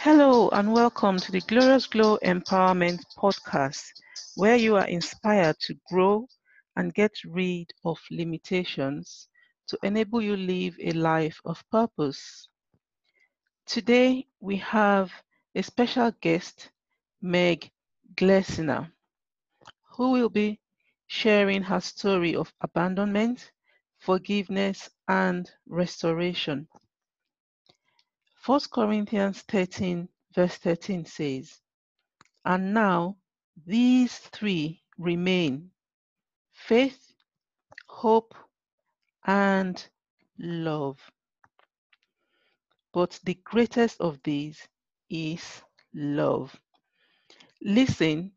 Hello, and welcome to the Glorious Glow Empowerment Podcast, where you are inspired to grow and get rid of limitations to enable you live a life of purpose. Today, we have a special guest, Meg Glessner, who will be sharing her story of abandonment, forgiveness, and restoration. 1 Corinthians 13, verse 13 says, And now these three remain faith, hope, and love. But the greatest of these is love. Listen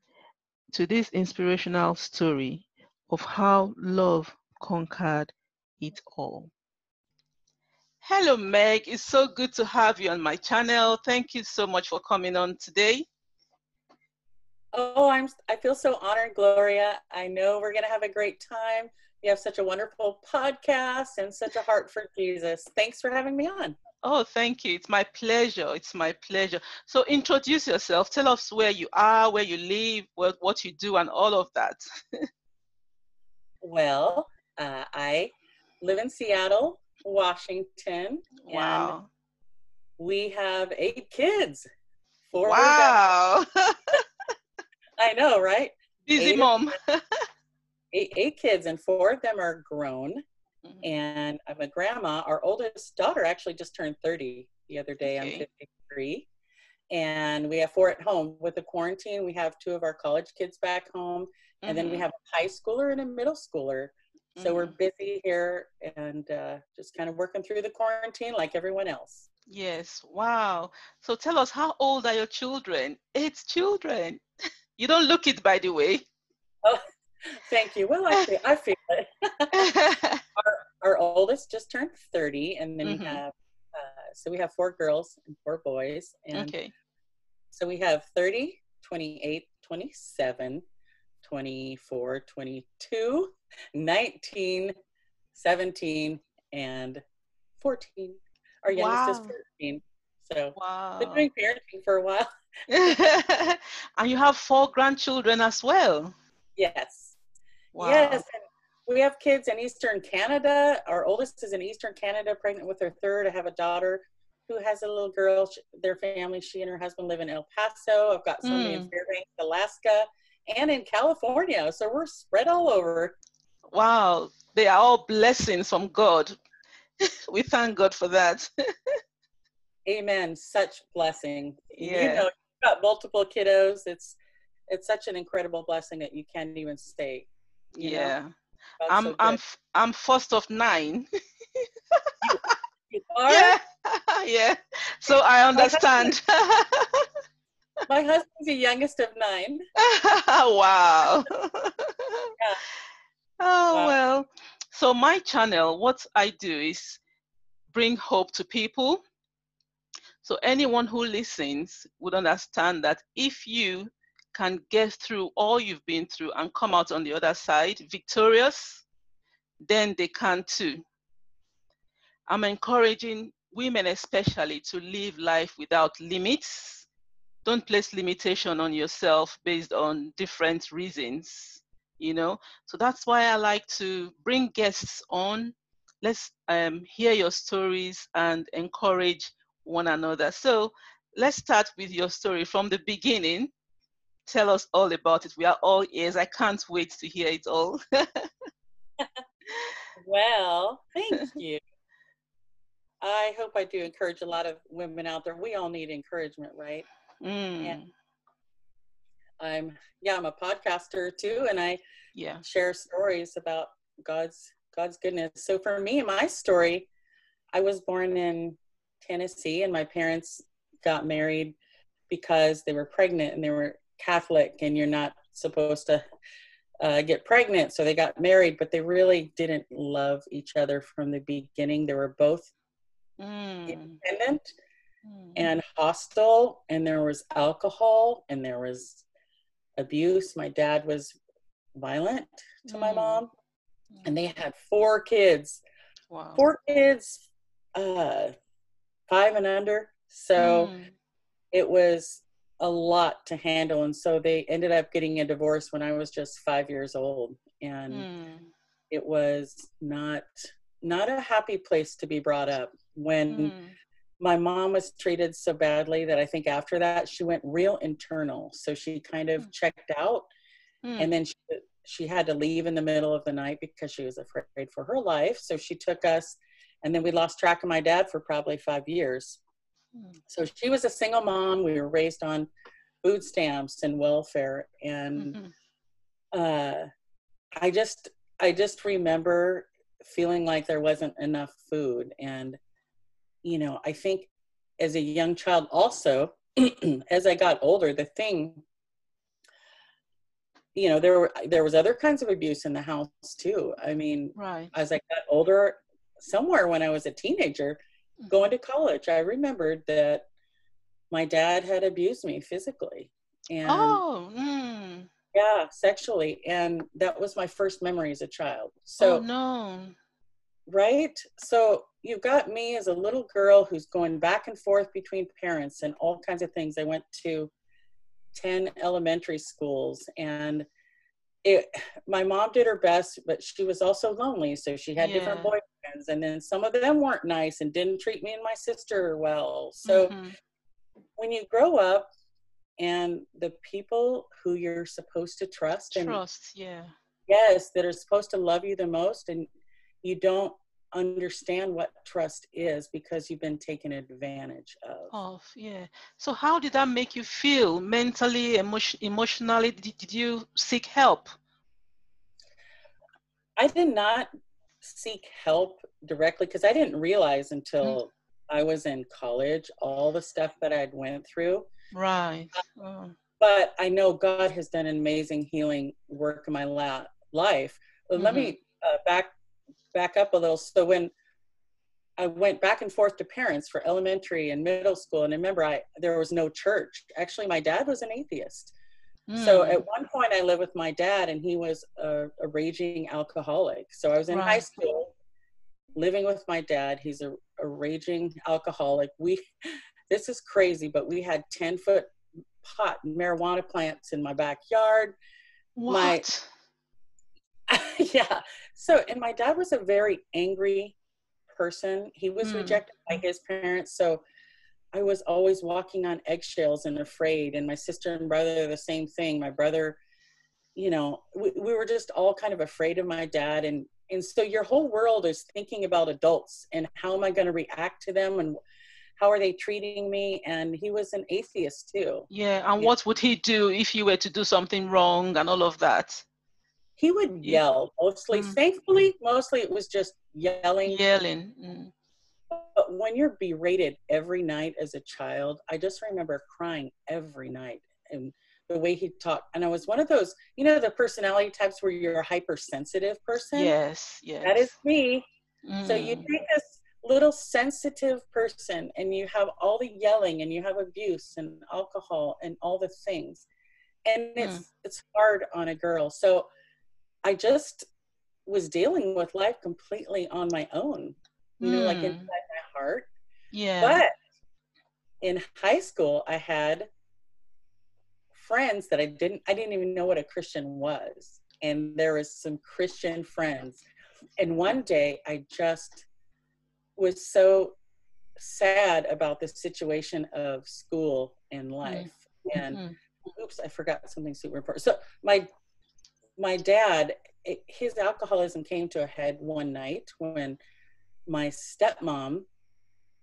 to this inspirational story of how love conquered it all. Hello, Meg. It's so good to have you on my channel. Thank you so much for coming on today. Oh, I'm I feel so honored, Gloria. I know we're going to have a great time. You have such a wonderful podcast and such a heart for Jesus. Thanks for having me on. Oh, thank you. It's my pleasure. It's my pleasure. So introduce yourself. Tell us where you are, where you live, what, what you do, and all of that. well, uh, I live in Seattle, Washington. Wow. we have eight kids. Four wow. I know, right? Busy eight mom. eight, eight kids, and four of them are grown. Mm-hmm. And I'm a grandma. Our oldest daughter actually just turned 30 the other day. Okay. I'm 53. And we have four at home. With the quarantine, we have two of our college kids back home. Mm-hmm. And then we mm-hmm. have a high schooler and a middle schooler. So mm-hmm. we're busy here and uh, just kind of working through the quarantine like everyone else. Yes. Wow. So tell us, how old are your children? It's children. You don't look it, by the way. Oh, thank you. Well, I feel, I feel it. our, our oldest just turned 30, and then mm-hmm. we have, uh, so we have four girls and four boys. And okay. So we have 30, 28, 27, 24, 22, 19, 17, and 14. Our youngest wow. is 14. So wow. been doing parenting for a while. and you have four grandchildren as well. Yes. Wow. Yes. And we have kids in Eastern Canada. Our oldest is in Eastern Canada, pregnant with her third. I have a daughter who has a little girl. Their family, she and her husband live in El Paso. I've got somebody mm. in Fairbanks, Alaska, and in California. So we're spread all over. Wow. They are all blessings from God. we thank God for that. Amen. Such blessing. Yeah. You know, you've got multiple kiddos. It's it's such an incredible blessing that you can't even state. Yeah. I'm so I'm I'm first of nine. you are? Yeah. yeah. So I understand. My husband's the youngest of nine. wow. yeah. Oh wow. well. So my channel, what I do is bring hope to people so anyone who listens would understand that if you can get through all you've been through and come out on the other side victorious, then they can too. I'm encouraging women especially to live life without limits. Don't place limitation on yourself based on different reasons, you know. So that's why I like to bring guests on. Let's um, hear your stories and encourage one another. So let's start with your story from the beginning. Tell us all about it. We are all ears. I can't wait to hear it all. well, thank you. I hope I do encourage a lot of women out there. We all need encouragement, right? Mm. And I'm yeah, I'm a podcaster too, and I yeah share stories about God's God's goodness. So for me, my story, I was born in Tennessee, and my parents got married because they were pregnant and they were Catholic, and you're not supposed to uh, get pregnant. So they got married, but they really didn't love each other from the beginning. They were both mm. independent mm. and hostile, and there was alcohol and there was abuse. My dad was violent to mm. my mom, and they had four kids. Wow. Four kids, uh, five and under. So, mm. it was a lot to handle and so they ended up getting a divorce when i was just five years old and mm. it was not not a happy place to be brought up when mm. My mom was treated so badly that i think after that she went real internal so she kind of mm. checked out and hmm. then she, she had to leave in the middle of the night because she was afraid for her life so she took us and then we lost track of my dad for probably five years so she was a single mom. We were raised on food stamps and welfare, and mm-hmm. uh, I just I just remember feeling like there wasn't enough food, and you know I think as a young child also as I got older, the thing you know there were there was other kinds of abuse in the house too i mean right as i got older somewhere when i was a teenager going to college, I remembered that my dad had abused me physically. And oh, mm. yeah, sexually. And that was my first memory as a child. So, oh, no. Right? So, you've got me as a little girl who's going back and forth between parents and all kinds of things. I went to 10 elementary schools and it, my mom did her best, but she was also lonely. So she had yeah. different boyfriends, and then some of them weren't nice and didn't treat me and my sister well. So mm-hmm. when you grow up, and the people who you're supposed to trust, and trust, yeah, yes, that are supposed to love you the most, and you don't understand what trust is because you've been taken advantage of. Of yeah. So how did that make you feel mentally, emotion, emotionally? Did, did you seek help? I did not seek help directly because I didn't realize until mm-hmm. I was in college all the stuff that I'd went through. Right. Oh. But I know God has done an amazing healing work in my la- life. Mm-hmm. Let me uh, back back up a little. So when I went back and forth to parents for elementary and middle school, and I remember, I there was no church. Actually, my dad was an atheist. Mm. So at one point, I lived with my dad, and he was a, a raging alcoholic. So I was in right. high school, living with my dad. He's a, a raging alcoholic. We, this is crazy, but we had ten foot pot marijuana plants in my backyard. What? Yeah. So, and my dad was a very angry person. He was mm. rejected by his parents. So, I was always walking on eggshells and afraid. And my sister and brother, the same thing. My brother, you know, we, we were just all kind of afraid of my dad. And, and so your whole world is thinking about adults and how am I going to react to them and how are they treating me and he was an atheist too yeah and yeah. what would he do if you were to do something wrong and all of that he would yell mostly. Mm. Thankfully, mostly it was just yelling. Yelling. Mm. But when you're berated every night as a child, I just remember crying every night and the way he talked. And I was one of those, you know, the personality types where you're a hypersensitive person. Yes, yes. That is me. Mm. So you mm. take this little sensitive person and you have all the yelling and you have abuse and alcohol and all the things. And it's mm. it's hard on a girl. So I just was dealing with life completely on my own, you mm. know, like hmm. inside my heart. Yeah. But in high school, I had friends that I didn't, I didn't even know what a Christian was. And there was some Christian friends. And one day I just was so sad about the situation of school and hmm. life. Mm. And mm-hmm. oops, I forgot something super important. So my my dad, his alcoholism came to a head one night when my stepmom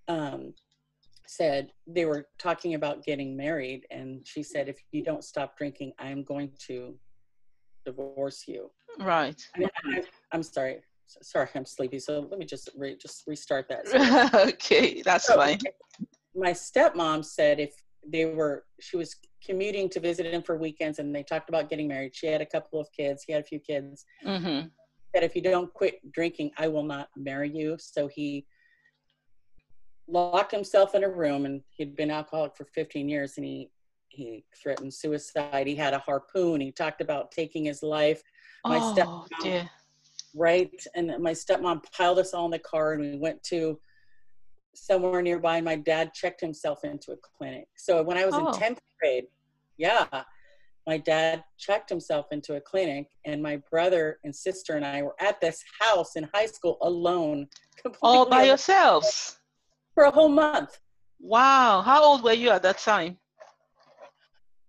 um, said they were talking about getting married, and she said, "If you don't stop drinking, I'm going to divorce you." Right. I, am sorry. Sorry, I'm sleepy. So let me just re- just restart that. okay, that's so, fine. My stepmom said if they were she was commuting to visit him for weekends and they talked about getting married. She had a couple of kids. He had a few kids. Mm-hmm. that if you don't quit drinking i will not marry you. So he locked himself in a room and he'd been alcoholic for 15 years and he he threatened suicide. He had a harpoon. He talked about taking his life. My oh, stepmom dear. right and my stepmom piled us all in the car and we went to somewhere nearby. and My dad checked himself into a clinic. So when I was oh. in 10th grade, yeah, my dad checked himself into a clinic, and my brother and sister and I were at this house in high school alone. All by yourselves? For a whole month. Wow. How old were you at that time?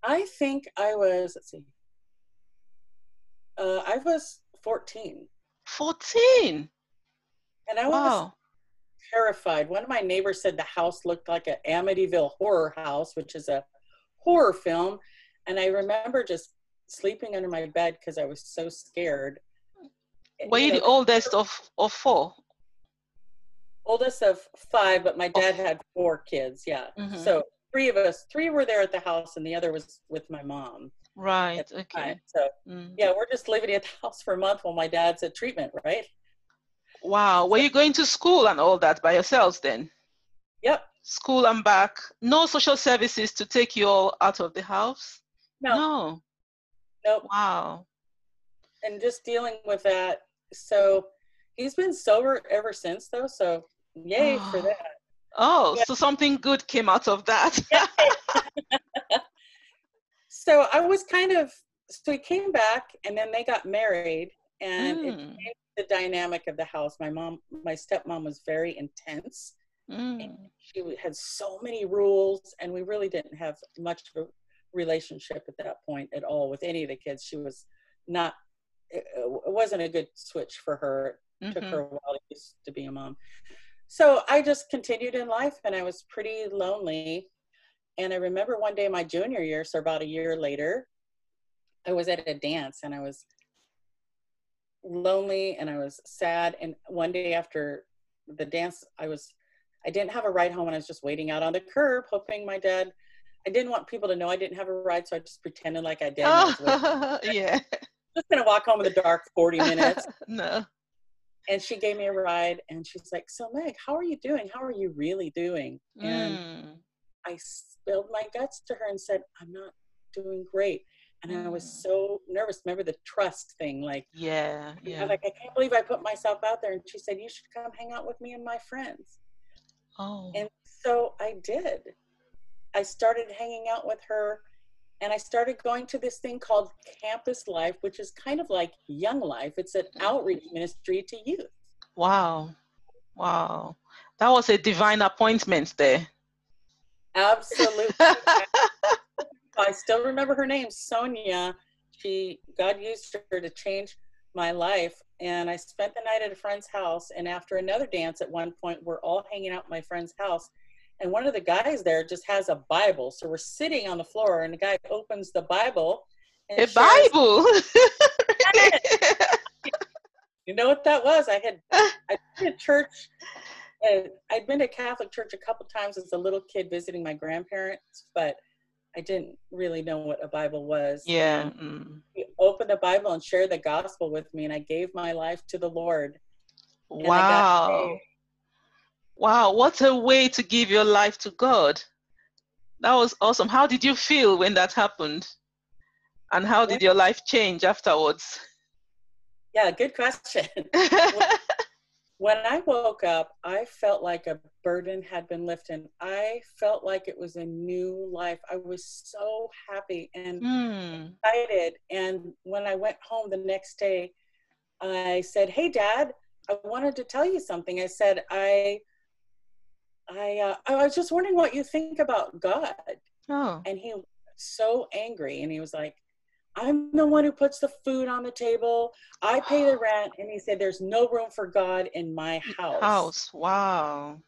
I think I was, let's see, uh, I was 14. 14? And I was wow. Terrified. One of my neighbors said the house looked like an Amityville horror house, which is a horror film. And I remember just sleeping under my bed because I was so scared. Were you, the oldest of, of four? Oldest of five, but my dad had four kids. Yeah. Mm-hmm. So three of us, three were there at the house, and the other was with my mom. Right. Okay. So mm. yeah, we're just living at the house for a month while my dad's at treatment, right? Wow. Were you going to school and all that by yourselves then? Yep. School and back. No social services to take you all out of the house? No. No. Nope. Wow. And just dealing with that. So he's been sober ever since though, so yay oh. for that. Oh, yeah. so something good came out of that. so I was kind of so he came back and then they got married and mm. it changed the dynamic of the house. My mom, my stepmom was very intense. Mm. She had so many rules, and we really didn't have much of a relationship at that point at all with any of the kids. She was not, it, wasn't a good switch for her. It mm-hmm. took her a while to be a mom. So I just continued in life, and I was pretty lonely. And I remember one day my junior year, so about a year later, I was at a dance and I was lonely and I was sad. And one day after the dance, I was, I didn't have a ride home and I was just waiting out on the curb, hoping my dad, I didn't want people to know I didn't have a ride. So I just pretended like I did. Oh, yeah. Just gonna walk home in the dark 40 minutes. no. And she gave me a ride and she's like, So Meg, how are you doing? How are you really doing? And mm. I spilled my guts to her and said, I'm not doing great and I was mm. so nervous. Remember the trust thing, like yeah, yeah. Like I can't believe I put myself out there. And she said, "You should come hang out with me and my friends." Oh. And so I did. I started hanging out with her, and I started going to this thing called Campus Life, which is kind of like Young Life. It's an outreach ministry to youth. Wow, wow, that was a divine appointment there. Absolutely. I still remember her name, Sonia. She God used her to change my life. And I spent the night at a friend's house. And after another dance at one point, we're all hanging out at my friend's house. And one of the guys there just has a Bible. So we're sitting on the floor, and the guy opens the Bible. a Bible? you know what that was? I had I'd been to church. Uh, I'd been to Catholic church a couple times as a little kid visiting my grandparents, but I didn't really know what a Bible was. Yeah. Mm. He opened the Bible and shared the gospel with me, and I gave my life to the Lord. Wow. Wow, what a way to give your life to God. That was awesome. How did you feel when that happened? And how did your life change afterwards? Yeah, good question. when I woke up, I felt like a burden had been lifted. I felt like it was a new life. I was so happy and mm. excited. And when I went home the next day, I said, "Hey, Dad, I wanted to tell you something." I said, "I, I, uh, I was just wondering what you think about God." Oh. And he was so angry, and he was like, I'm the one who puts the food on the table. I pay the rent. And he said, There's no room for God in my house. House. Wow.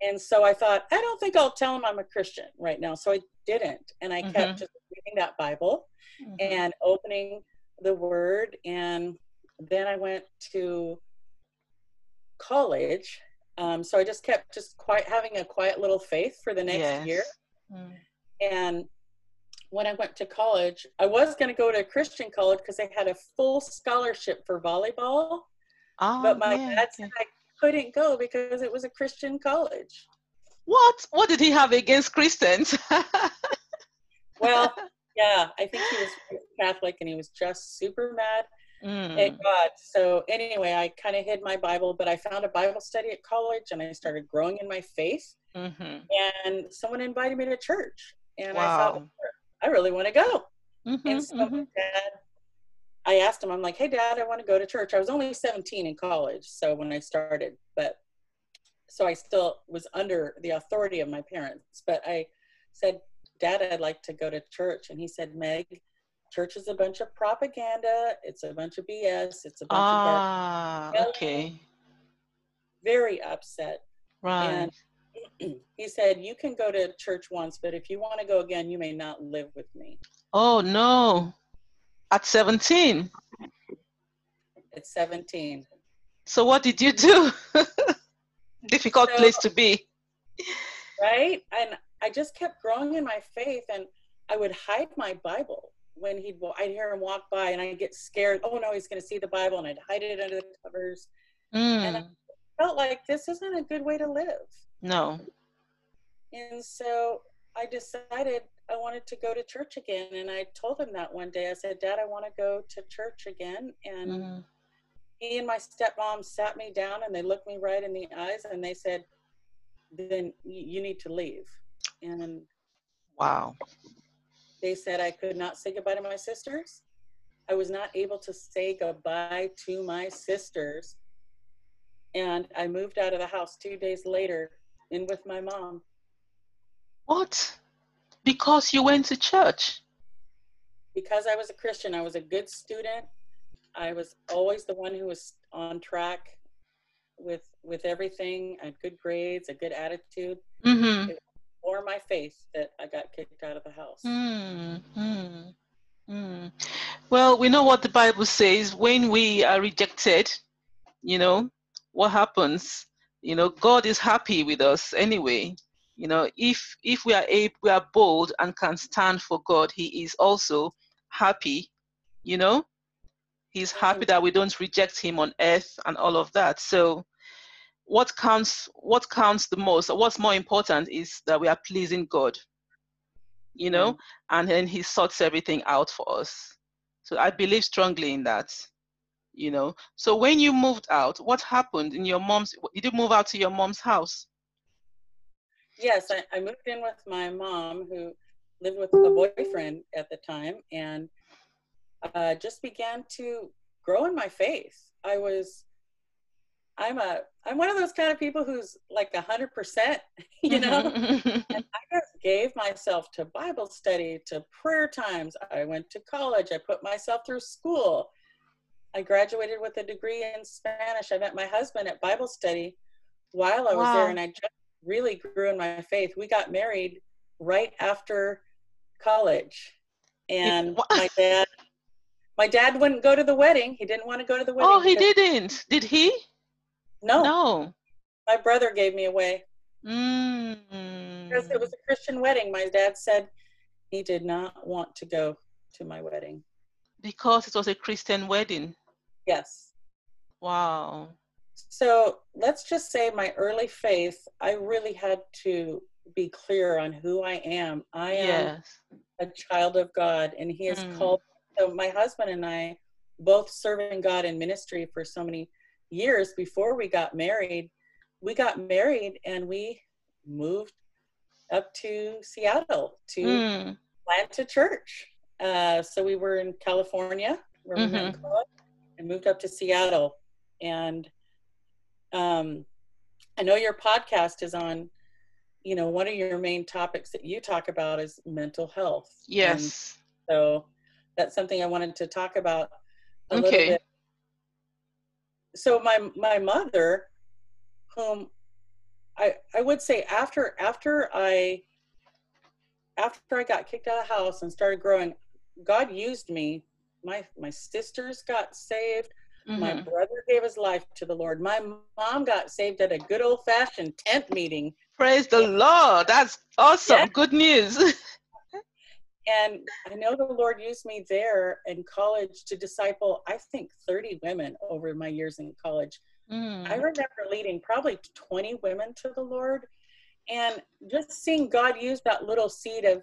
And so I thought, I don't think I'll tell him I'm a Christian right now. So I didn't. And I mm-hmm. kept just reading that Bible mm-hmm. and opening the word. And then I went to college. Um, so I just kept just quiet, having a quiet little faith for the next yes. year. Mm. And when I went to college, I was going to go to a Christian college because they had a full scholarship for volleyball. Oh, but my yeah, dad said I couldn't go because it was a Christian college. What? What did he have against Christians? well, yeah, I think he was Catholic and he was just super mad mm. God. So anyway, I kind of hid my Bible, but I found a Bible study at college and I started growing in my faith. Mm-hmm. And someone invited me to church. And wow. I thought, I really want to go. Mm-hmm, and so mm-hmm. dad, I asked him, I'm like, hey, dad, I want to go to church. I was only 17 in college. So when I started, but so I still was under the authority of my parents. But I said, Dad, I'd like to go to church. And he said, Meg, church is a bunch of propaganda. It's a bunch of BS. It's a bunch ah, of Ah, okay. Very upset. Right. And he said, You can go to church once, but if you want to go again, you may not live with me. Oh, no. At 17? At 17. So, what did you do? Difficult so, place to be. Right? And I just kept growing in my faith, and I would hide my Bible when he'd I'd hear him walk by, and I'd get scared. Oh no, he's going to see the Bible, and I'd hide it under the covers. Mm. And I felt like this isn't a good way to live. No. And so I decided I wanted to go to church again, and I told him that one day. I said, "Dad, I want to go to church again." And mm. he and my stepmom sat me down, and they looked me right in the eyes, and they said, "Then you need to leave." and wow they said i could not say goodbye to my sisters i was not able to say goodbye to my sisters and i moved out of the house two days later in with my mom what because you went to church because i was a christian i was a good student i was always the one who was on track with with everything I had good grades a good attitude mm-hmm or my faith that I got kicked out of the house. Mm, mm, mm. Well, we know what the Bible says. When we are rejected, you know, what happens? You know, God is happy with us anyway. You know, if if we are able, we are bold and can stand for God, He is also happy. You know, He's happy that we don't reject Him on earth and all of that. So, what counts what counts the most what's more important is that we are pleasing god you know mm. and then he sorts everything out for us so i believe strongly in that you know so when you moved out what happened in your mom's you did you move out to your mom's house yes i, I moved in with my mom who lived with a boyfriend at the time and uh, just began to grow in my faith i was I'm a I'm one of those kind of people who's like a hundred percent, you know. and I just gave myself to Bible study, to prayer times. I went to college. I put myself through school. I graduated with a degree in Spanish. I met my husband at Bible study while I was wow. there, and I just really grew in my faith. We got married right after college, and my dad my dad wouldn't go to the wedding. He didn't want to go to the wedding. Oh, he didn't. Did he? No. No. My brother gave me away. Mm. Because it was a Christian wedding. My dad said he did not want to go to my wedding. Because it was a Christian wedding? Yes. Wow. So let's just say my early faith, I really had to be clear on who I am. I am a child of God, and He has mm. called. So my husband and I, both serving God in ministry for so many years before we got married, we got married and we moved up to Seattle to mm. plant a church. Uh, so we were in California mm-hmm. and moved up to Seattle. And um, I know your podcast is on, you know, one of your main topics that you talk about is mental health. Yes. And so that's something I wanted to talk about a okay. little bit so my my mother, whom I I would say after after I after I got kicked out of the house and started growing, God used me. My my sisters got saved. Mm-hmm. My brother gave his life to the Lord. My mom got saved at a good old fashioned tent meeting. Praise the Lord. That's awesome. Yeah. Good news. and I know the Lord used me there in college to disciple, I think, 30 women over my years in college. Mm. I remember leading probably 20 women to the Lord and just seeing God use that little seed of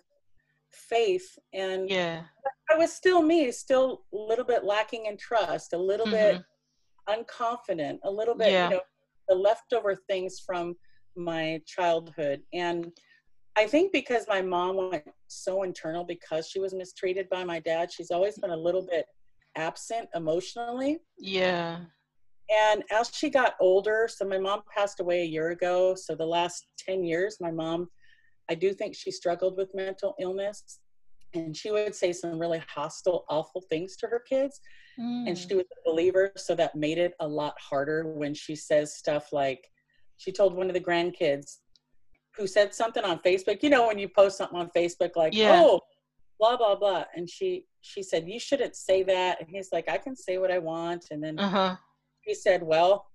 faith and yeah i was still me still a little bit lacking in trust a little mm-hmm. bit unconfident a little bit yeah. you know the leftover things from my childhood and i think because my mom went so internal because she was mistreated by my dad she's always been a little bit absent emotionally yeah and as she got older so my mom passed away a year ago so the last 10 years my mom I do think she struggled with mental illness and she would say some really hostile, awful things to her kids. Mm. And she mm. was a believer, so that made it a lot harder when she says stuff like, she told one of the grandkids who said something on Facebook, you know, when you post something on Facebook like, yeah. oh, blah, blah, blah. And she, she said, you shouldn't say that. And he's like, I can say what I want. And then uh-huh. he said, well,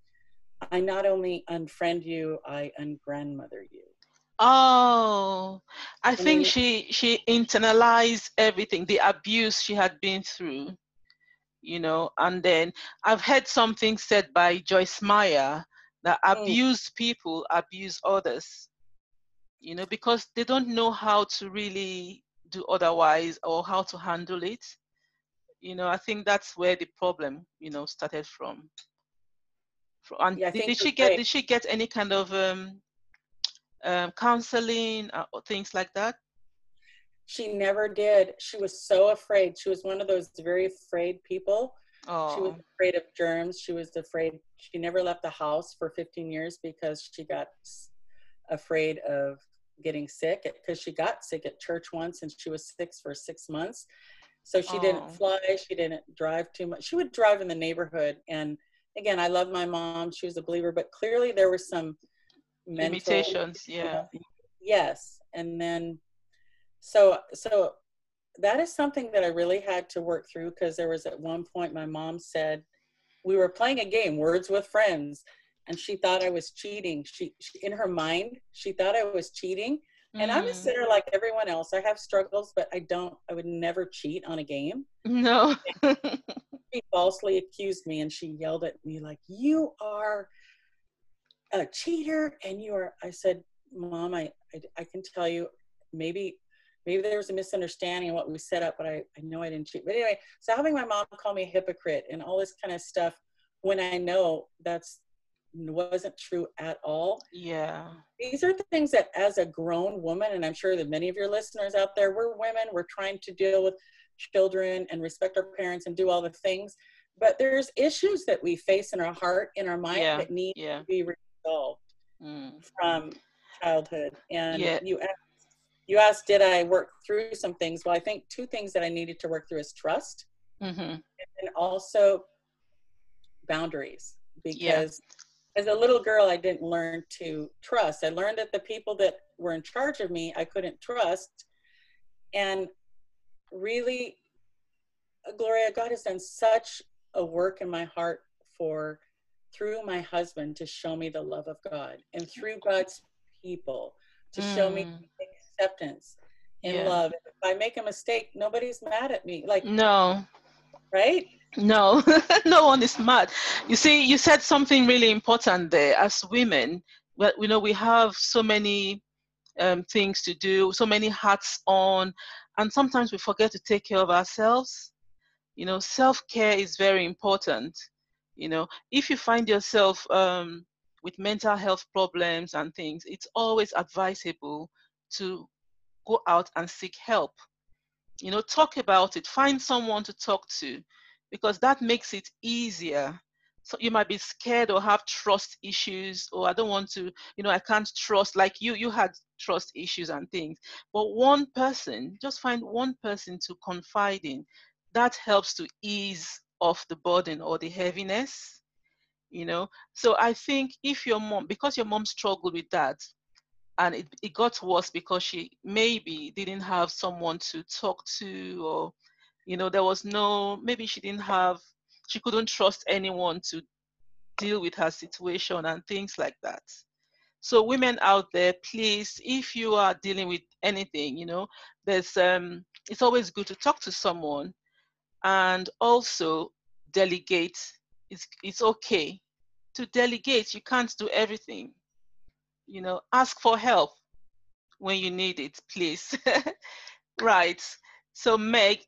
I not only unfriend you, I ungrandmother you. Oh, I think she she internalized everything, the abuse she had been through, you know. And then I've heard something said by Joyce Meyer that mm. abused people abuse others, you know, because they don't know how to really do otherwise or how to handle it. You know, I think that's where the problem, you know, started from. And yeah, did, did she get did she get any kind of um, um, counseling uh, or things like that? She never did. She was so afraid. She was one of those very afraid people. Oh. She was oh. afraid of germs. She was afraid. She never left the house for 15 years because she got afraid of getting sick because she got sick at church once and she was sick for six months. So she oh. didn't fly. She didn't drive too much. She would drive in the neighborhood. And again, I love my mom. She was a believer, but clearly there was some mental, limitations yeah. yes and then so so that is something that i really had to work through because there was at one point my mom said we were playing a game words with friends and she thought i was cheating. She, she in her mind she thought i was cheating and mm. i'm a mm. sinner like everyone else. I have struggles but i don't i would never cheat on a game. No. She falsely accused me and she yelled at me like you are a cheater and you are i said mom I, I, I can tell you maybe maybe there was a misunderstanding of what we set up but I, I know i didn't cheat but anyway so having my mom call me a hypocrite and all this kind of stuff when i know that's wasn't true at all yeah these are things that as a grown woman and i'm sure that many of your listeners out there we're women we're trying to deal with children and respect our parents and do all the things but there's issues that we face in our heart in our mind yeah. that need yeah. to be resolved mm. from childhood. And yeah. you asked, you asked, did I work through some things? Well, I think two things that I needed to work through is trust, mm-hmm. and also boundaries. Because yeah. as a little girl, I didn't learn to trust. I learned that the people that were in charge of me, I couldn't trust, and really, Gloria, God has done such a work in my heart for through my husband to show me the love of God and through God's people to mm. show me mm. acceptance and yeah. love. If I make a mistake, nobody's mad at me. Like no, right? No, no one is mad. You see, you said something really important there. As women, well, you know, we have so many um, things to do, so many hats on, and sometimes we forget to take care of ourselves. You know, self care is very important you know if you find yourself um, with mental health problems and things it's always advisable to go out and seek help. You know talk about it find someone to talk to because that makes it easier. So you might be scared or have trust issues or i don't want to you know i can't trust like you you had trust issues and things. But one person just find one person to confide in that helps to ease of the burden or the heaviness you know? So i think if your mom because your mom struggled with that and it, it got worse because she maybe didn't have someone to talk to or you know there was no maybe she didn't have she couldn't trust anyone to deal with her situation and things like that. So women out there please if you are dealing with anything you know there's um it's always good to talk to someone and also delegate. It's, it's okay to delegate. You can't do everything. You know, ask for help when you need it, please. Right. So, Meg,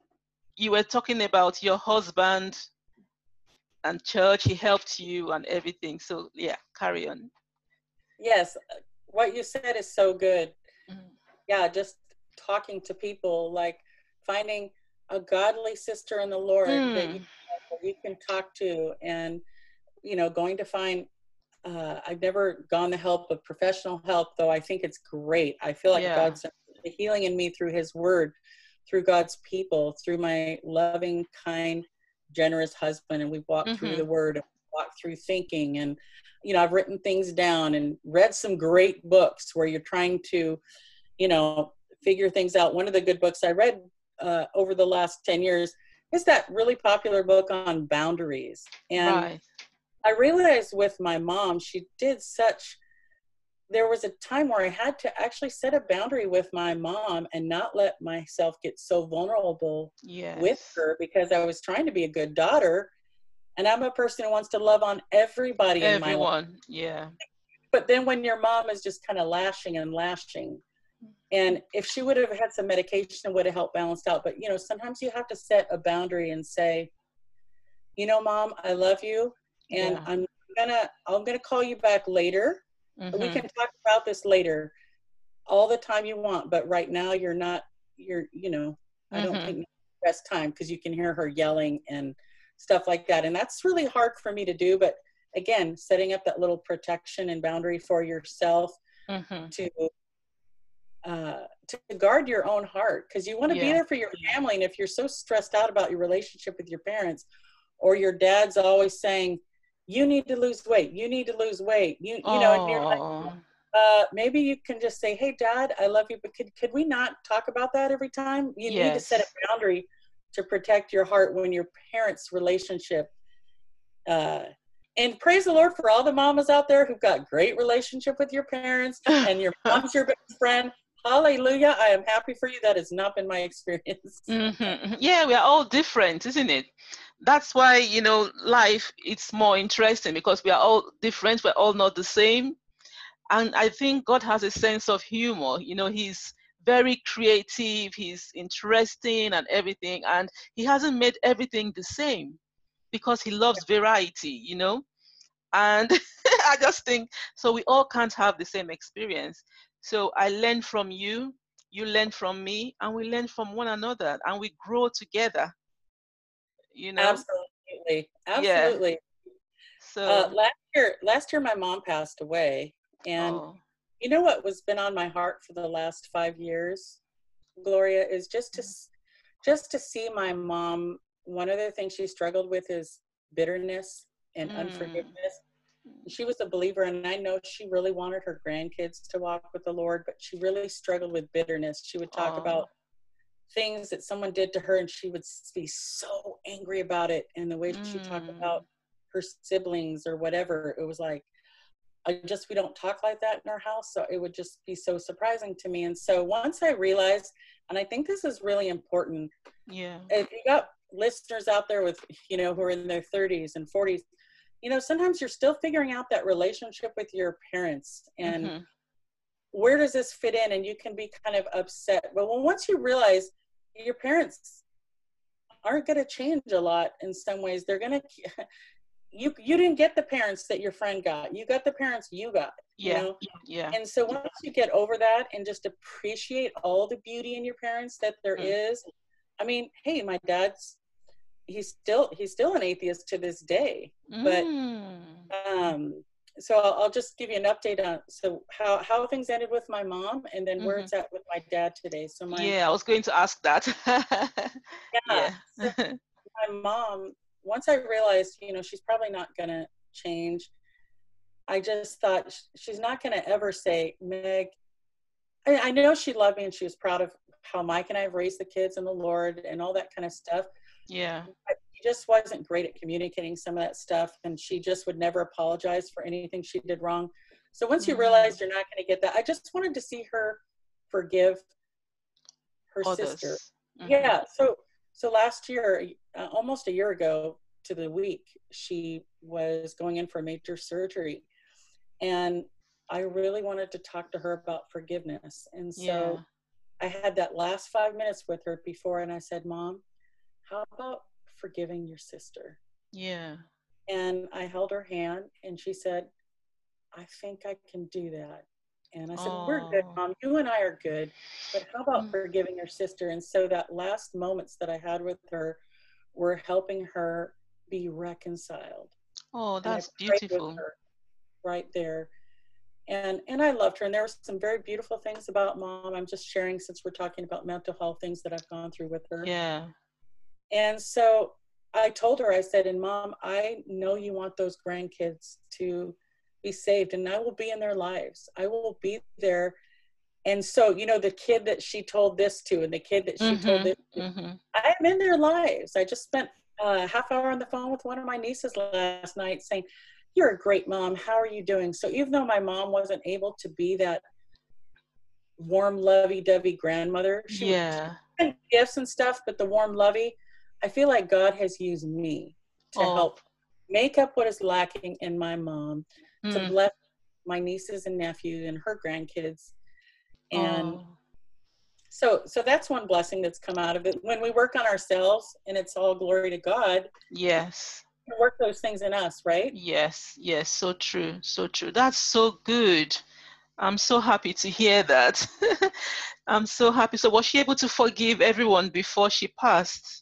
you were talking about your husband and church. He helped you and everything. So, yeah, carry on. Yes, what you said is so good. Mm-hmm. Yeah, just talking to people, like finding a godly sister in the Lord mm. that, you, that you can talk to, and you know, going to find uh, I've never gone the help of professional help, though I think it's great. I feel like yeah. God's healing in me through His Word, through God's people, through my loving, kind, generous husband, and we walk mm-hmm. through the Word, and walk through thinking, and you know, I've written things down and read some great books where you're trying to, you know, figure things out. One of the good books I read uh, over the last ten years is that really popular book on boundaries, and right. I realized with my mom, she did such. There was a time where I had to actually set a boundary with my mom and not let myself get so vulnerable yes. with her because I was trying to be a good daughter. And I'm a person who wants to love on everybody Everyone, in my life. yeah. But then when your mom is just kind of lashing and lashing, and if she would have had some medication, it would have helped balance out. But you know, sometimes you have to set a boundary and say, you know, mom, I love you and yeah. I'm gonna I'm gonna call you back later. Mm-hmm. We can talk about this later, all the time you want. But right now you're not. You're you know I mm-hmm. don't think best time because you can hear her yelling and stuff like that, and that's really hard for me to do. But again, setting up that little protection and boundary for yourself mm-hmm. to uh, to guard your own heart because you want to yeah. be there for your family. And if you're so stressed out about your relationship with your parents, or your dad's always saying, you need to lose weight you need to lose weight you you know and you're like uh, maybe you can just say hey dad i love you but could, could we not talk about that every time you yes. need to set a boundary to protect your heart when your parents relationship uh, and praise the lord for all the mamas out there who've got great relationship with your parents and your mom's your best friend hallelujah. I am happy for you. That has not been my experience. Mm-hmm. yeah we are all different isn't it? That's why you know life it's more interesting because we are all different. We're all not the same. And i think god has a sense of humor. You know he's very creative. He's interesting and everything. And he hasn't made everything the same because he loves variety you know? And i just think so we all can't have the same experience so i learn from you you learn from me and we learn from one another and we grow together you know absolutely absolutely yeah. so uh, last year last year my mom passed away and oh. you know what was been on my heart for the last five years gloria is just to mm. just to see my mom one of the things she struggled with is bitterness and mm. unforgiveness she was a believer and i know she really wanted her grandkids to walk with the lord but she really struggled with bitterness she would talk oh. about things that someone did to her and she would be so angry about it and the way mm. she talked about her siblings or whatever it was like i just we don't talk like that in our house so it would just be so surprising to me and so once i realized and i think this is really important yeah if you got listeners out there with you know who are in their 30s and 40s you know sometimes you're still figuring out that relationship with your parents and mm-hmm. where does this fit in and you can be kind of upset but well, once you realize your parents aren't going to change a lot in some ways they're going to you you didn't get the parents that your friend got you got the parents you got yeah you know? yeah and so once you get over that and just appreciate all the beauty in your parents that there mm. is, i mean hey my dad's he's still he's still an atheist to this day but mm. um so I'll, I'll, just give you an update on so how how things ended with my mom and then where mm-hmm. it's at with my dad today so my yeah i was going to ask that yeah, yeah. so my mom once i realized you know she's probably not gonna change i just thought she's not gonna ever say meg I, I know she loved me and she was proud of how mike and i have raised the kids and the lord and all that kind of stuff yeah She just wasn't great at communicating some of that stuff and she just would never apologize for anything she did wrong so once you mm-hmm. realize you're not going to get that i just wanted to see her forgive her sister mm-hmm. yeah so so last year uh, almost a year ago to the week she was going in for major surgery and i really wanted to talk to her about forgiveness and so yeah. I had that last five minutes with her before, and I said, Mom, how about forgiving your sister? Yeah. And I held her hand, and she said, I think I can do that. And I said. We're good, Mom. You and I are good. But how about mm-hmm. forgiving your sister? And so that last moments that I had with her were helping her be reconciled. Oh, that's beautiful. Right there. And and I loved her. And there were some very beautiful things about mom. I'm just sharing since we're talking about mental health things that I've gone through with her. Yeah. And so I told her, I said, and mom, I know you want those grandkids to be saved and I will be in their lives. I will be there. And so, you know, the kid that she told this to and the kid that she mm-hmm, told this to, mm-hmm. I am in their lives. I just spent a half hour on the phone with one of my nieces last night saying, You're a great mom. How are you doing? So even though my mom wasn't able to be that warm, lovey dovey grandmother, she yeah. gifts and stuff, but the warm lovey, I feel like God has used me to oh. help make up what is lacking in my mom mm. to bless my nieces and nephews and her grandkids. And oh. so so that's one blessing that's come out of it. When we work on ourselves and it's all glory to God. Yes. Work those things in us, right? Yes, yes, so true, so true. That's so good. I'm so happy to hear that. I'm so happy. So was she able to forgive everyone before she passed?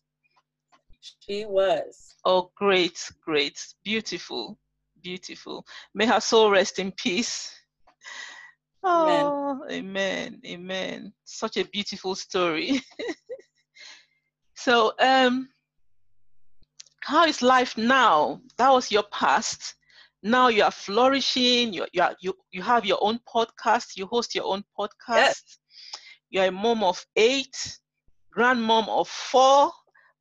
She was. Oh, great, great, beautiful beautiful. May her soul rest in peace. Oh, amen. amen, amen. Such a beautiful story. so, um, how is life now? That was your past. Now you are flourishing. You you are, you you have your own podcast. You host your own podcast. Yes. You are a mom of eight, grandmom of four,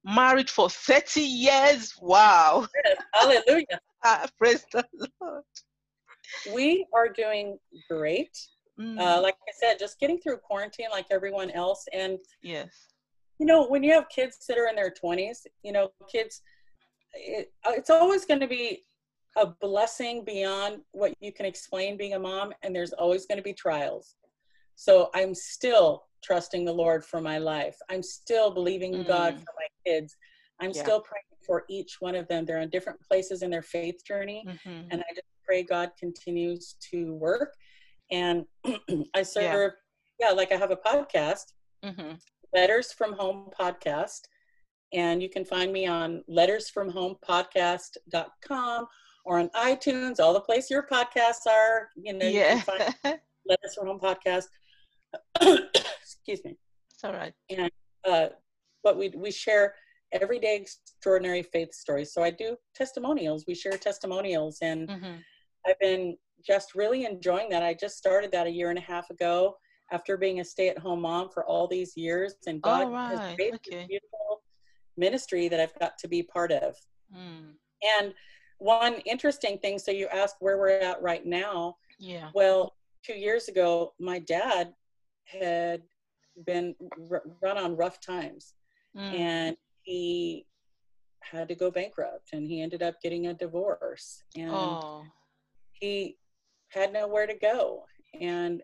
married for 30 years. Wow. Yes, hallelujah. Praise the Lord. We are doing great. Mm. Uh, like I said, just getting through quarantine like everyone else. And yes, you know, when you have kids that are in their 20s, you know, kids, it, uh, it's always going to be a blessing beyond what you can explain being a mom, and there's always going to be trials. So I'm still trusting the Lord for my life. I'm still believing mm. God for my kids. I'm yeah. still praying for each one of them. They're in different places in their faith journey. Mm-hmm. And I just pray God continues to work. And I serve, yeah. yeah. like I have a podcast, mm-hmm. Letters from Home Podcast. And you can find me on lettersfromhomepodcast.com or on iTunes, all the places your podcasts are. You know, yeah. you can find Letters from Home Podcast. Excuse me. It's all right. And uh, but we we share everyday extraordinary faith stories. So I do testimonials. We share testimonials, and mm-hmm. I've been just really enjoying that. I just started that a year and a half ago after being a stay-at-home mom for all these years, and God right. has created okay. beautiful ministry that I've got to be part of. Mm. And one interesting thing. So you ask where we're at right now. Yeah. Well, two years ago, my dad had been r- run on rough times, mm. and he had to go bankrupt and he ended up getting a divorce and oh. he had nowhere to go and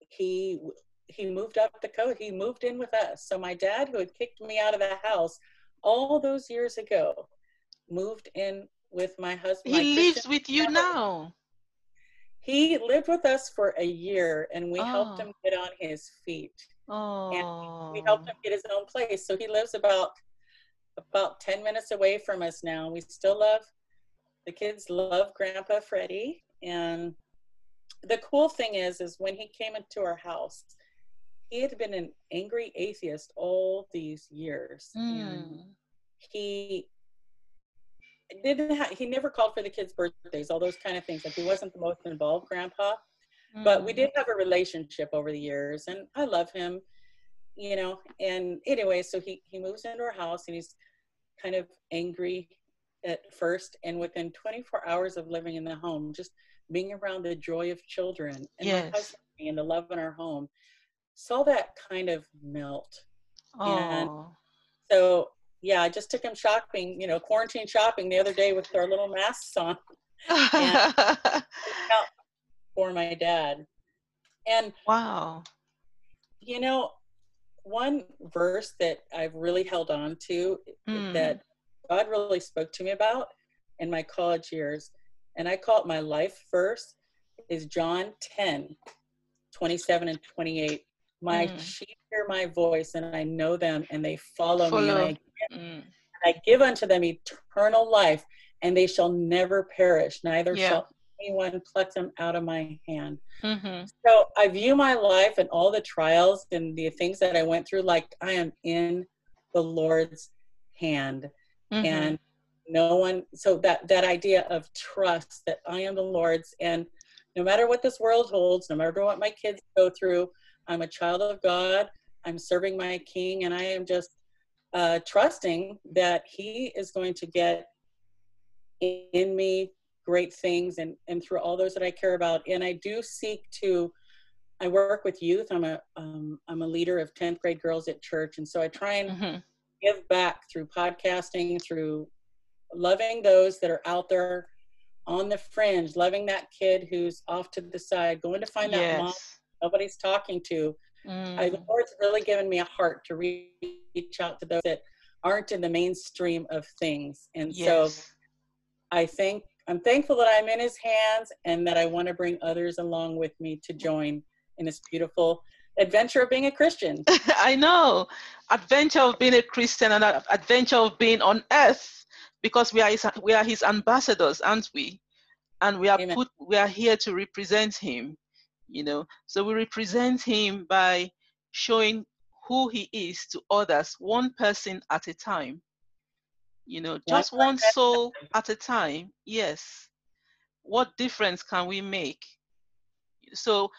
he he moved up the coast he moved in with us so my dad who had kicked me out of the house all those years ago moved in with my husband he my lives Christian with you family. now he lived with us for a year and we oh. helped him get on his feet oh. and we helped him get his own place so he lives about about 10 minutes away from us now. We still love, the kids love Grandpa Freddie. And the cool thing is, is when he came into our house, he had been an angry atheist all these years. Mm. And hmm. he didn't have, he never called for the kids' birthdays, all those kind of things. Like he wasn't the most involved grandpa. Mm. But we did have a relationship over the years and I love him, you know. And anyway, so he he moves into our house and he's kind of angry at first and within 24 hours of living in the home just being around the joy of children and yes. my husband and the love in our home saw that kind of melt Aww. and so yeah i just took him shopping you know quarantine shopping the other day with our little masks on for my dad and wow you know one verse that I've really held on to mm. that God really spoke to me about in my college years, and I call it my life verse, is John 10, 27 and 28. My mm. sheep hear my voice, and I know them, and they follow, follow. me. And I, give, mm. I give unto them eternal life, and they shall never perish, neither yeah. shall anyone pluck them out of my hand. Mm-hmm. So I view my life and all the trials and the things that I went through like I am in the Lord's hand. Mm-hmm. And no one so that that idea of trust that I am the Lord's and no matter what this world holds, no matter what my kids go through, I'm a child of God. I'm serving my king and I am just uh, trusting that he is going to get in me great things and and through all those that I care about. And I do seek to. I work with youth. I'm a am um, a leader of 10th grade girls at church, and so I try and mm-hmm. give back through podcasting, through loving those that are out there on the fringe, loving that kid who's off to the side, going to find yes. that mom nobody's talking to. Mm. I, the Lord's really given me a heart to reach out to those that aren't in the mainstream of things, and yes. so I think I'm thankful that I'm in his hands and that I want to bring others along with me to join in this beautiful adventure of being a Christian. I know. Adventure of being a Christian and adventure of being on earth because we are his, we are his ambassadors, aren't we? And we are Amen. put we are here to represent him, you know. So we represent him by showing who he is to others, one person at a time you know just one soul at a time yes. What difference can we make? So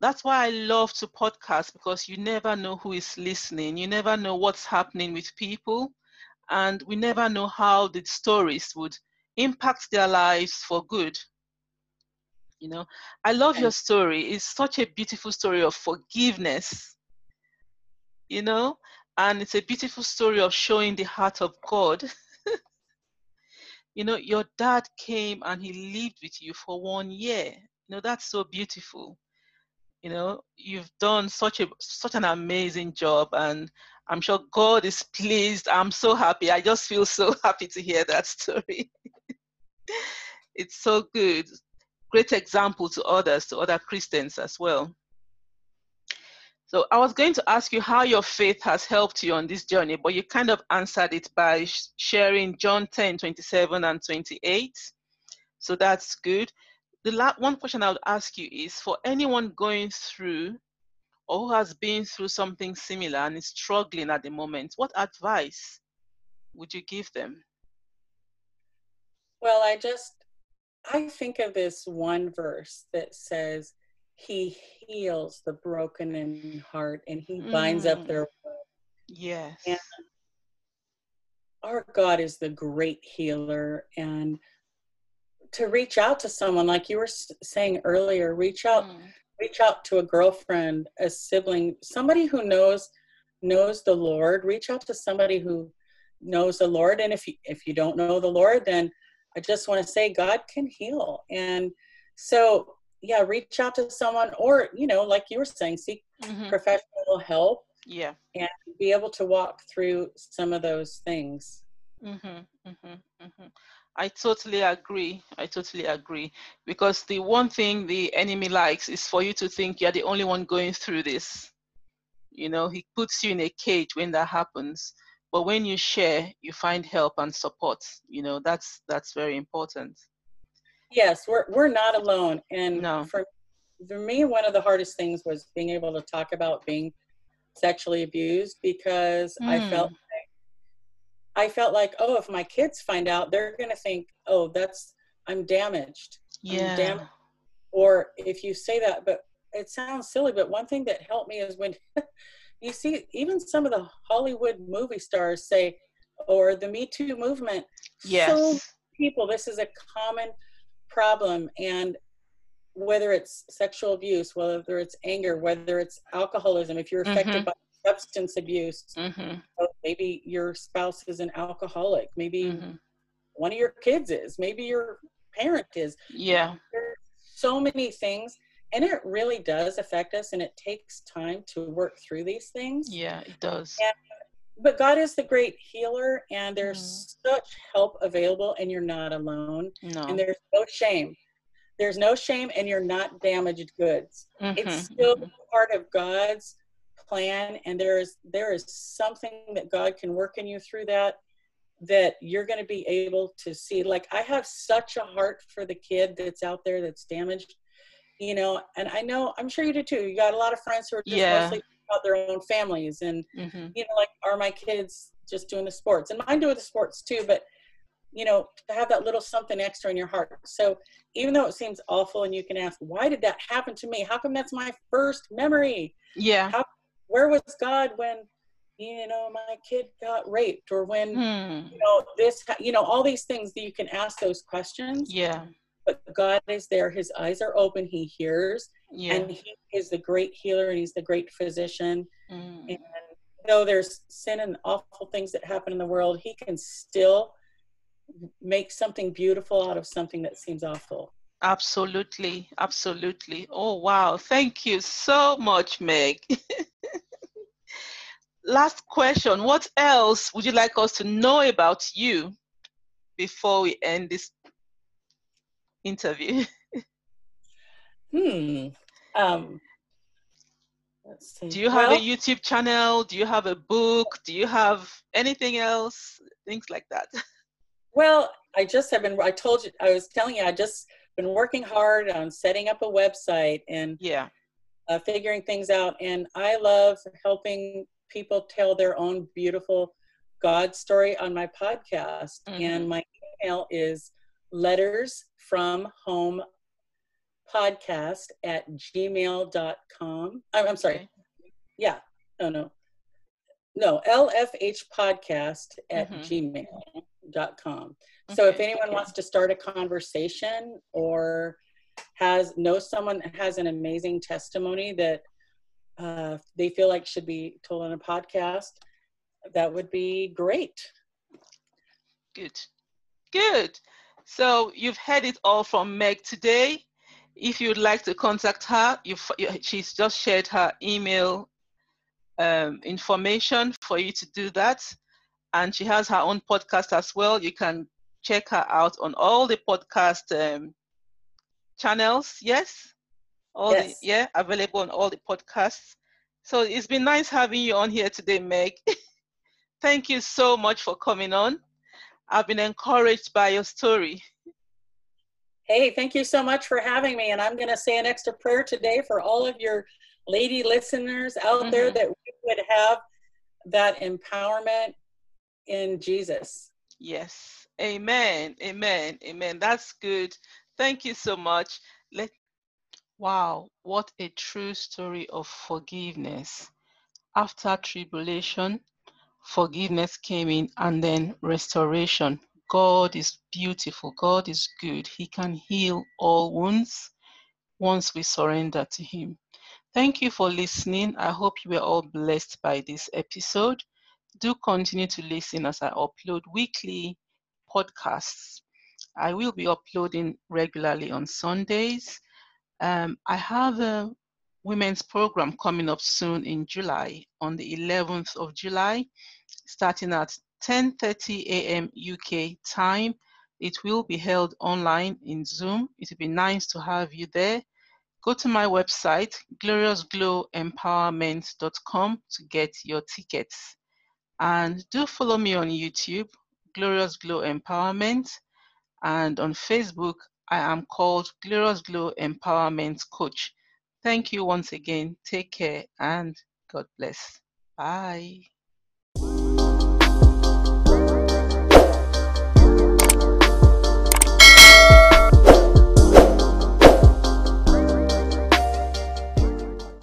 that's why i love to podcast because you never know who is listening you never know what's happening with people and we never know how the stories would impact their lives for good you know. I love your story it's such a beautiful story of forgiveness you know and it's a beautiful story of showing the heart of god you know, your dad came and he lived with you for one year. You know, that's so beautiful. You know, you've done such a such an amazing job and I'm sure God is pleased. I'm so happy. I just feel so happy to hear that story. it's so good. Great example to others, to other Christians as well. So I was going to ask you how your faith has helped you on this journey, but you kind of answered it by sharing John 10, 27 and 28. So that's good. The last one question I would ask you is for anyone going through or who has been through something similar and is struggling at the moment, what advice would you give them? Well, I just I think of this one verse that says, he heals the broken in heart and he binds mm. up their yes. And our god is the great healer. And to reach out to someone like you were saying earlier reach out mm. reach out to a girlfriend a sibling somebody who knows knows the lord. Reach out to somebody who knows the lord. And if you if you don't know the lord then i just want to say god can heal. And so yeah reach out to someone or you know like you were saying seek mm-hmm. professional help yeah. and be able to walk through some of those things. Mm-hmm, mm-hmm, mm-hmm. i totally agree i totally agree. Because the one thing the enemy likes is for you to think you're the only one going through this. You know he puts you in a cage when that happens. But when you share you find help and support. You know that's that's very important yes we're we're not alone and no. for for me one of the hardest things was being able to talk about being sexually abused because mm. i felt like, i felt like oh if my kids find out they're going to think oh that's i'm damaged yeah I'm damaged. or if you say that but it sounds silly but one thing that helped me is when you see even some of the hollywood movie stars say or the me too movement yes so people this is a common problem and whether it's sexual abuse whether it's anger whether it's alcoholism if you're affected mm-hmm. by substance abuse mm-hmm. maybe your spouse is an alcoholic maybe mm-hmm. one of your kids is maybe your parent is yeah There's so many things and it really does affect us and it takes time to work through these things yeah it does and, but god is the great healer and there's mm. such help available and you're not alone no. and there's no shame there's no shame and you're not damaged goods mm-hmm. it's still mm-hmm. part of god's plan and there is there is something that god can work in you through that that you're going to be able to see like i have such a heart for the kid that's out there that's damaged you know and i know i'm sure you do too you got a lot of friends who are just yeah. mostly about their own families and mm-hmm. you know like are my kids just doing the sports? And mine doing the sports too but you know to have that little something extra in your heart. So even though it seems awful and you can ask why did that happen to me? How come that's my first memory? Yeah. How, where was god when you know my kid got raped or when hmm. you know this you know all these things that you can ask those questions. Yeah. But god is there. His eyes are open. He hears yeah. and he is the great healer and he's the great physician. Mm. and though there's sin and awful things that happen in the world he can still make something beautiful out of something that seems awful. Absolutely. Absolutely. Oh wow. Thank you so much meg. Last question. What else would you like us to know about you before we end this interview hmm. Um do you have well, a youtube channel? Do you have a book? Do you have anything else? Things like that. Well i just have been i told you i was telling you i just been working hard on setting up a website and yeah. uh, figuring things out. And i love helping people tell their own beautiful God story on my podcast. Mm-hmm. And my email is letters from home podcast at gmail.com. I'm, I'm sorry. Yeah. Oh, no. No, LFH podcast at mm-hmm. gmail.com. So if anyone wants to start a conversation or has knows someone that has an amazing testimony that uh, they feel like should be told on a podcast, that would be great. Good. Good. So you've heard it all from Meg today. If you'd like to contact her, you've, she's just shared her email um, information for you to do that. And she has her own podcast as well. You can check her out on all the podcast um, channels. Yes? all yes. the yeah available on all the podcasts so it's been nice having you on here today meg thank you so much for coming on i've been encouraged by your story hey thank you so much for having me and i'm going to say an extra prayer today for all of your lady listeners out mm-hmm. there that we would have that empowerment in jesus. Yes. Amen. Amen. Amen. That's good. Thank you so much. Let Wow, what a true story of forgiveness. After tribulation, forgiveness came in and then restoration. God is beautiful. God is good. He can heal all wounds once we surrender to Him. Thank you for listening. I hope you were all blessed by this episode. Do continue to listen as I upload weekly podcasts. I will be uploading regularly on Sundays um, I have a women's program coming up soon in July, on the 11th of July, starting at 10:30 a.m. UK time. It will be held online in Zoom. It would be nice to have you there. Go to my website, gloriousglowempowerment.com, to get your tickets. And do follow me on YouTube, Glorious Glow Empowerment, and on Facebook, I am called Glorious Glow Empowerment Coach. Thank you once again. Take care and God bless. Bye.